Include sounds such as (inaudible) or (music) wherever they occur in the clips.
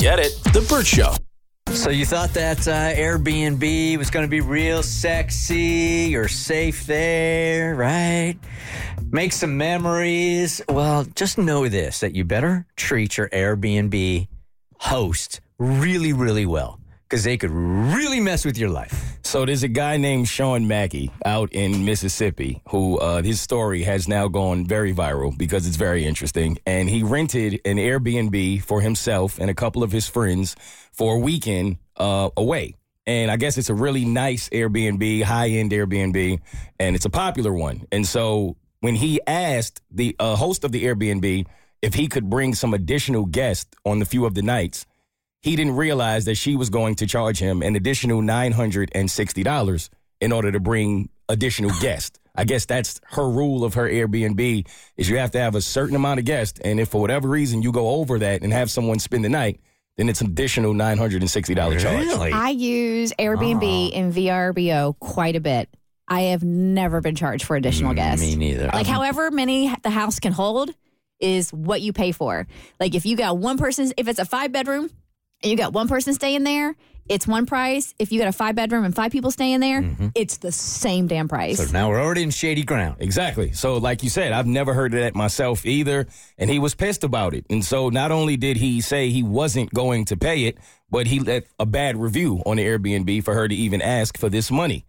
Get it? The Bert Show. So you thought that uh, Airbnb was going to be real sexy, you're safe there, right? Make some memories. Well, just know this that you better treat your Airbnb host really, really well because they could really mess with your life. So there's a guy named Sean Mackey out in Mississippi who uh, his story has now gone very viral because it's very interesting. And he rented an Airbnb for himself and a couple of his friends for a weekend uh, away. And I guess it's a really nice Airbnb, high end Airbnb, and it's a popular one. And so when he asked the uh, host of the Airbnb if he could bring some additional guests on the few of the nights, he didn't realize that she was going to charge him an additional $960 in order to bring additional (sighs) guests. I guess that's her rule of her Airbnb is you have to have a certain amount of guests and if for whatever reason you go over that and have someone spend the night, then it's an additional $960 charge. Really? I use Airbnb and VRBO quite a bit. I have never been charged for additional mm, guests. Me neither. Like, um, however many the house can hold is what you pay for. Like, if you got one person, if it's a five bedroom and you got one person staying there, it's one price. If you got a five bedroom and five people staying there, mm-hmm. it's the same damn price. so now we're already in shady ground. Exactly. So, like you said, I've never heard of that myself either. And he was pissed about it. And so, not only did he say he wasn't going to pay it, but he left a bad review on the Airbnb for her to even ask for this money.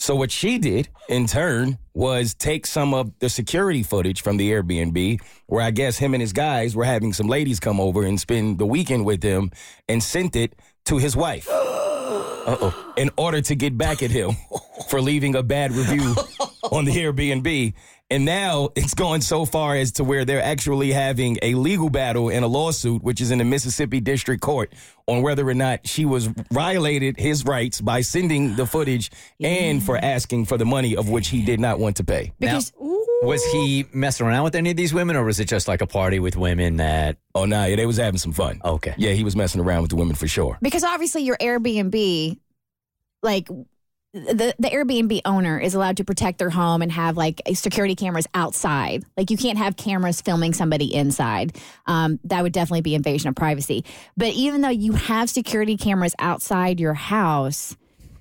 So, what she did in turn was take some of the security footage from the Airbnb, where I guess him and his guys were having some ladies come over and spend the weekend with him, and sent it to his wife. (gasps) Uh-oh. In order to get back at him for leaving a bad review on the Airbnb. And now it's gone so far as to where they're actually having a legal battle in a lawsuit, which is in the Mississippi District Court, on whether or not she was violated his rights by sending the footage and for asking for the money of which he did not want to pay. because Was he messing around with any of these women, or was it just like a party with women that? Oh, no, yeah, they was having some fun. Okay. Yeah, he was messing around with the women for sure. because obviously your Airbnb, like the the Airbnb owner is allowed to protect their home and have like security cameras outside. Like you can't have cameras filming somebody inside. Um, that would definitely be invasion of privacy. But even though you have security cameras outside your house.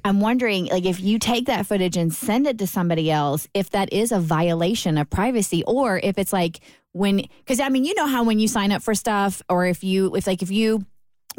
I'm wondering, like, if you take that footage and send it to somebody else, if that is a violation of privacy, or if it's like when, because I mean, you know how when you sign up for stuff, or if you, if like if you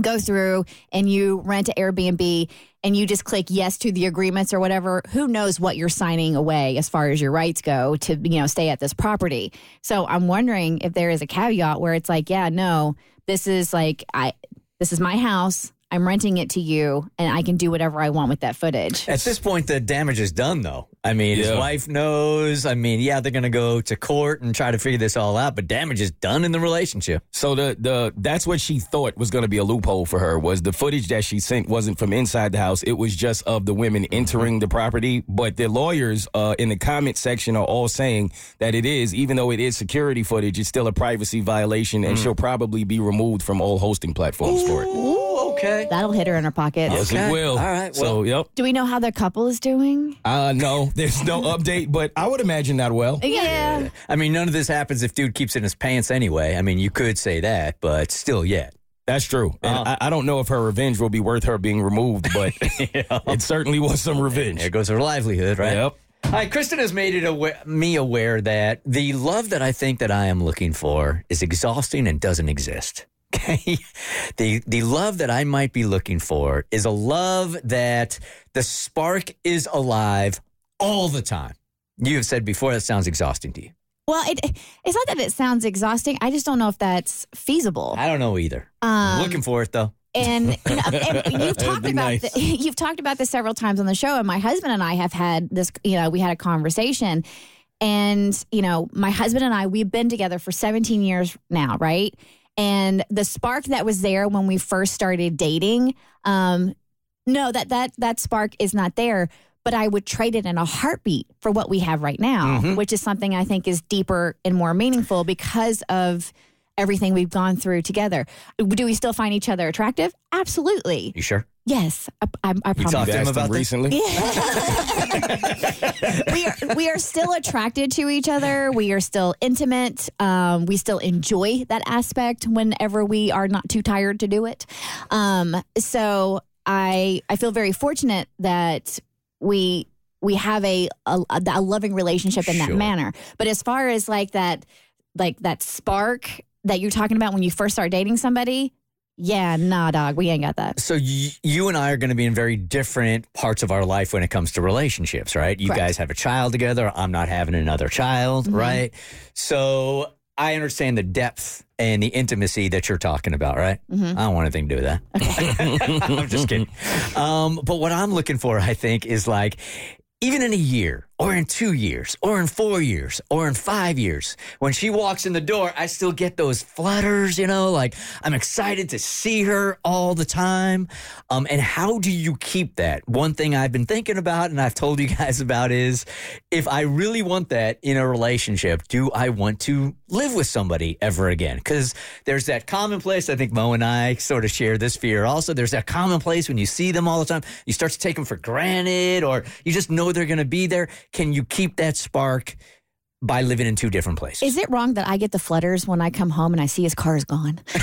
go through and you rent an Airbnb and you just click yes to the agreements or whatever, who knows what you're signing away as far as your rights go to, you know, stay at this property. So I'm wondering if there is a caveat where it's like, yeah, no, this is like I this is my house. I'm renting it to you and I can do whatever I want with that footage. At this point, the damage is done, though. I mean, his wife knows. I mean, yeah, they're going to go to court and try to figure this all out, but damage is done in the relationship. So the the that's what she thought was going to be a loophole for her was the footage that she sent wasn't from inside the house. It was just of the women entering the property. But the lawyers uh, in the comment section are all saying that it is, even though it is security footage, it's still a privacy violation, and she'll probably be removed from all hosting platforms for it. Ooh, okay. That'll hit her in her pocket. Yes, Okay. it will. All right, so, yep. Do we know how the couple is doing? Uh, no, (laughs) there's no update, but I would imagine not well. Yeah. I mean, none of this happens if dude keeps it in his pants anyway. I mean, you could say that, but still, yet. That's true. And Uh-huh. I, I don't know if her revenge will be worth her being removed, but (laughs) it certainly was some revenge. There goes her livelihood, right? Yep. All right, Kristin has made it aware, me aware that the love that I think that I am looking for is exhausting and doesn't exist. Okay. The the love that I might be looking for is a love that the spark is alive all the time. You have said before that sounds exhausting to you. Well, it, it's not that it sounds exhausting. I just don't know if that's feasible. I don't know either. Um, I'm looking for it though. and, (laughs) you know, and you've talked about nice. the, (laughs) you've talked about this several times on the show and my husband and I have had this you know we had a conversation and you know my husband and I we've been together for 17 years now right and the spark that was there when we first started dating um no that that that spark is not there but I would trade it in a heartbeat for what we have right now which is something I think is deeper and more meaningful because of everything we've gone through together. Do we still find each other attractive? Absolutely. You sure? Yes, I, I, I You promise. talked You to him asked him about this? recently. (laughs) we are we are still attracted to each other. We are still intimate. Um, we still enjoy that aspect whenever we are not too tired to do it. Um, so I I feel very fortunate that we we have a a, a loving relationship in that manner. But as far as like that like that spark that you're talking about when you first start dating somebody, yeah, nah, dog, we ain't got that. So y- you and I are going to be in very different parts of our life when it comes to relationships, right? You Correct. guys have a child together. I'm not having another child, right? So I understand the depth and the intimacy that you're talking about, right? I don't want anything to do with that. (laughs) I'm just kidding. Um, but what I'm looking for, I think, is like even in a year or in two years or in four years or in five years, when she walks in the door, I still get those flutters, you know, like I'm excited to see her all the time. Um, and how do you keep that? One thing I've been thinking about and I've told you (laughs) guys about is if I really want that in a relationship, do I want to live with somebody ever again? Because there's that commonplace. I think Mo and I sort of share this fear also. There's that commonplace when you see them all the time, you start to take them for granted or you just know they're going to be there. Can you keep that spark by living in two different places? Is it wrong that I get the flutters when I come home and I see his car is gone? (laughs)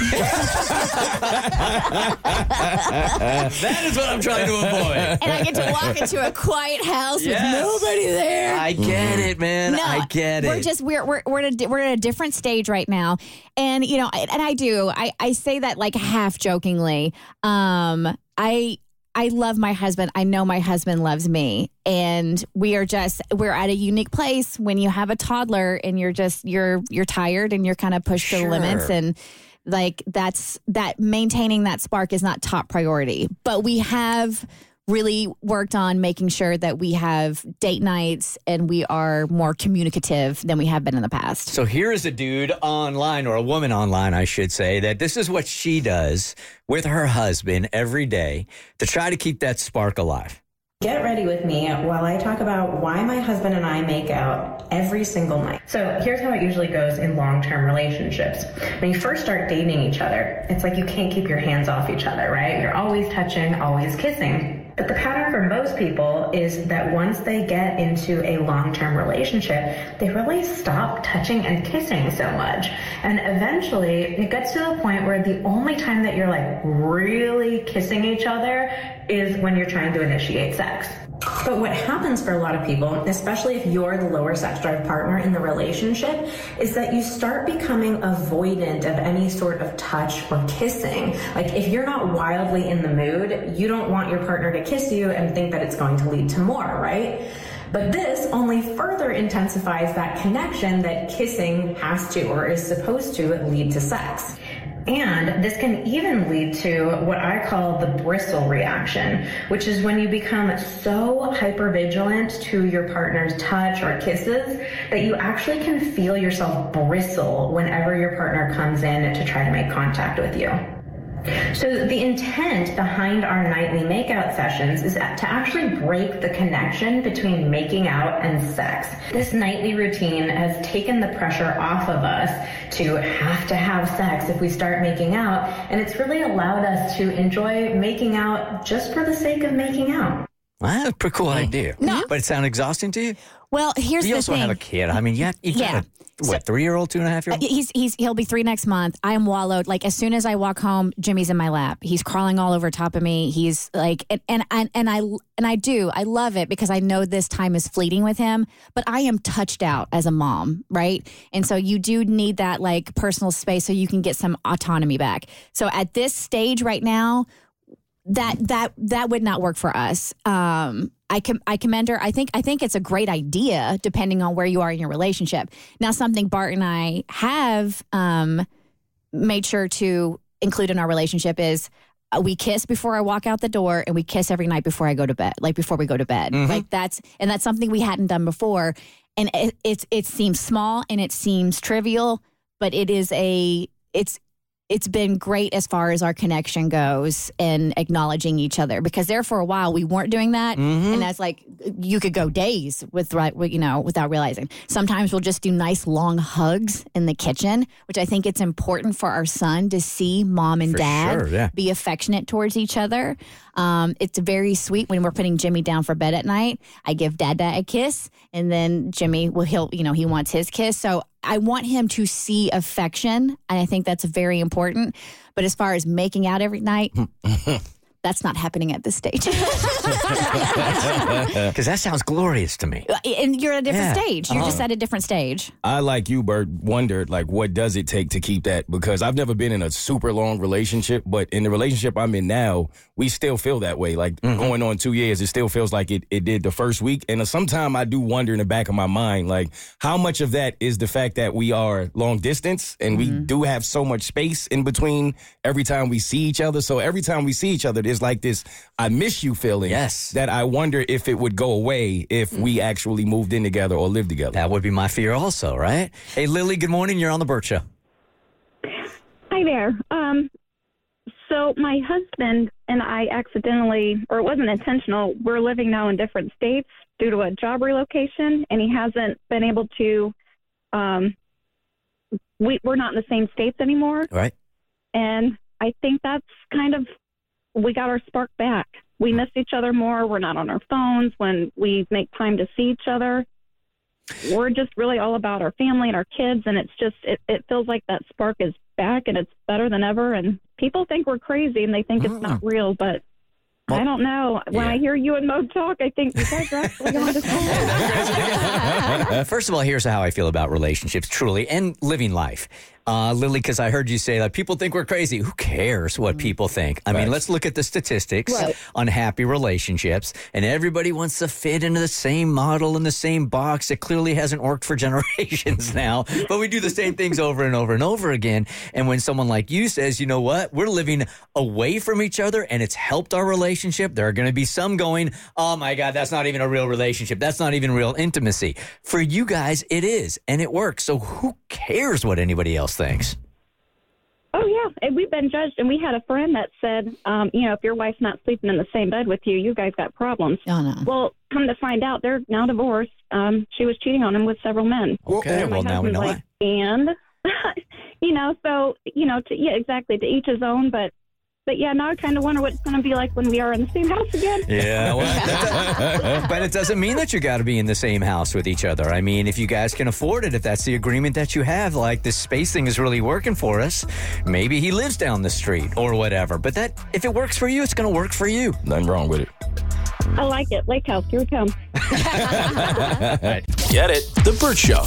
that is what I'm trying to avoid. and I get to walk into a quiet house Yes. with nobody there. I get it, man. no, I get it. We're just we're we're we're at, a, we're at a different stage right now, and you know, and I do I I say that like half jokingly. Um, I I love my husband. I know my husband loves me, and we are just we're at a unique place when you have a toddler and you're just you're you're tired and you're kind of pushed to the limits. And like that's that maintaining that spark is not top priority. But we have really worked on making sure that we have date nights and we are more communicative than we have been in the past So here is a dude online, or a woman online, I should say, that this is what she does with her husband every day to try to keep that spark alive. Get ready with me while I talk about why my husband and I make out every single night. So, here's how it usually goes in long term relationships. When you first start dating each other, it's like you can't keep your hands off each other, right? You're always touching, always kissing. But the pattern for most people is that once they get into a long term relationship, they really stop touching and kissing so much. And eventually, it gets to the point where the only time that you're like really kissing each other is when you're trying to initiate sex. But what happens for a lot of people, especially if you're the lower sex drive partner in the relationship, is that you start becoming avoidant of any sort of touch or kissing. Like if you're not wildly in the mood, you don't want your partner to kiss you and think that it's going to lead to more, right? But this only further intensifies that connection that kissing has to or is supposed to lead to sex. And this can even lead to what I call the bristle reaction, which is when you become so hypervigilant to your partner's touch or kisses that you actually can feel yourself bristle whenever your partner comes in to try to make contact with you. So the intent behind our nightly makeout sessions is to actually break the connection between making out and sex. This nightly routine has taken the pressure off of us to have to have sex if we start making out, and it's really allowed us to enjoy making out just for the sake of making out. Well, that's a pretty cool idea. No. But it sound exhausting to you? Well, here's you the also thing. have a kid. I mean, yeah, you Yeah. a what three year old, two and a half year old. He's he's he'll be three next month. I am wallowed. Like as soon as I walk home, Jimmy's in my lap. He's crawling all over top of me. He's like, and and and, and I and I do. I love it because I know this time is fleeting with him. But I am touched out as a mom, right? And so you do need that like personal space so you can get some autonomy back. So at this stage right now, that that that would not work for us. Um, I com- I commend her. I think I think it's a great idea, depending on where you are in your relationship. Now, something Bart and I have um, made sure to include in our relationship is uh, we kiss before I walk out the door, and we kiss every night before I go to bed. Like before we go to bed, like that's and that's something we hadn't done before. And it, it's it seems small and it seems trivial, but it is a it's it's been great as far as our connection goes and acknowledging each other because there for a while we weren't doing that. Mm-hmm. And that's like you could go days with right you know without realizing. Sometimes we'll just do nice long hugs in the kitchen which i think it's important for our son to see mom and For dad sure, yeah. be affectionate towards each other um, it's very sweet when we're putting jimmy down for bed at night i give dada a kiss and then jimmy will he'll you know he wants his kiss so I want him to see affection, and I think that's very important. But as far as making out every night, (laughs) that's not happening at this stage. (laughs) Because that sounds glorious to me. and you're at a different Yeah. stage. You're just uh-huh. at a different stage. I like you, Bert, wondered like what does it take to keep that? Because I've never been in a super long relationship, but in the relationship I'm in now, we still feel that way. Like mm-hmm. going on two years, it still feels like it, it did the first week. And sometimes I do wonder in the back of my mind, like how much of that is the fact that we are long distance and we mm-hmm. do have so much space in between every time we see each other. So every time we see each other, there's like this I miss you feeling. Yes. That I wonder if it would go away if we actually moved in together or lived together. That would be my fear, also, right? Hey, Lily. Good morning. You're on the Bert Show. Hi there. Um, so my husband and I accidentally, or it wasn't intentional, we're living now in different states due to a job relocation, and he hasn't been able to. Um, we we're not in the same states anymore, Right. and I think that's kind of we got our spark back. We miss each other more. We're not on our phones when we make time to see each other. We're just really all about our family and our kids, and it's just it, it feels like that spark is back and it's better than ever. And people think we're crazy and they think it's not ah. real, but I don't know. When yeah. I hear you and Mo talk, I think you guys are actually on to something. (laughs) First of all, here's how I feel about relationships, truly, and living life. Uh, Lily, because I heard you say that people think we're crazy. Who cares what people think? I mean, let's look at the statistics Right. on happy relationships, and everybody wants to fit into the same model in the same box. It clearly hasn't worked for (laughs) generations now, but we do the same things over and over and over again. And when someone like you says, you know what, we're living away from each other and it's helped our relationship, there are going to be some going, oh my God, that's not even a real relationship. That's not even real intimacy. For you guys, it is, and it works. So who cares what anybody else thinks? Oh yeah, and we've been judged. And we had a friend that said, um, you know, if your wife's not sleeping in the same bed with you, you guys got problems. Oh no. Well, come to find out, they're now divorced. Um, she was cheating on him with several men. Okay, And well, now we know like, And (laughs) you know, so you know, to, yeah, exactly. To each his own. But but yeah, now I kind of wonder what it's going to be like when we are in the same house again. Yeah, well, that (laughs) but it doesn't mean that you got to be in the same house with each other. I mean, if you guys can afford it, if that's the agreement that you have, like this space thing is really working for us, maybe he lives down the street or whatever. But that, if it works for you, it's going to work for you. Nothing wrong with it. I like it. Lake house. Here we come. (laughs) Get it? The Bert Show.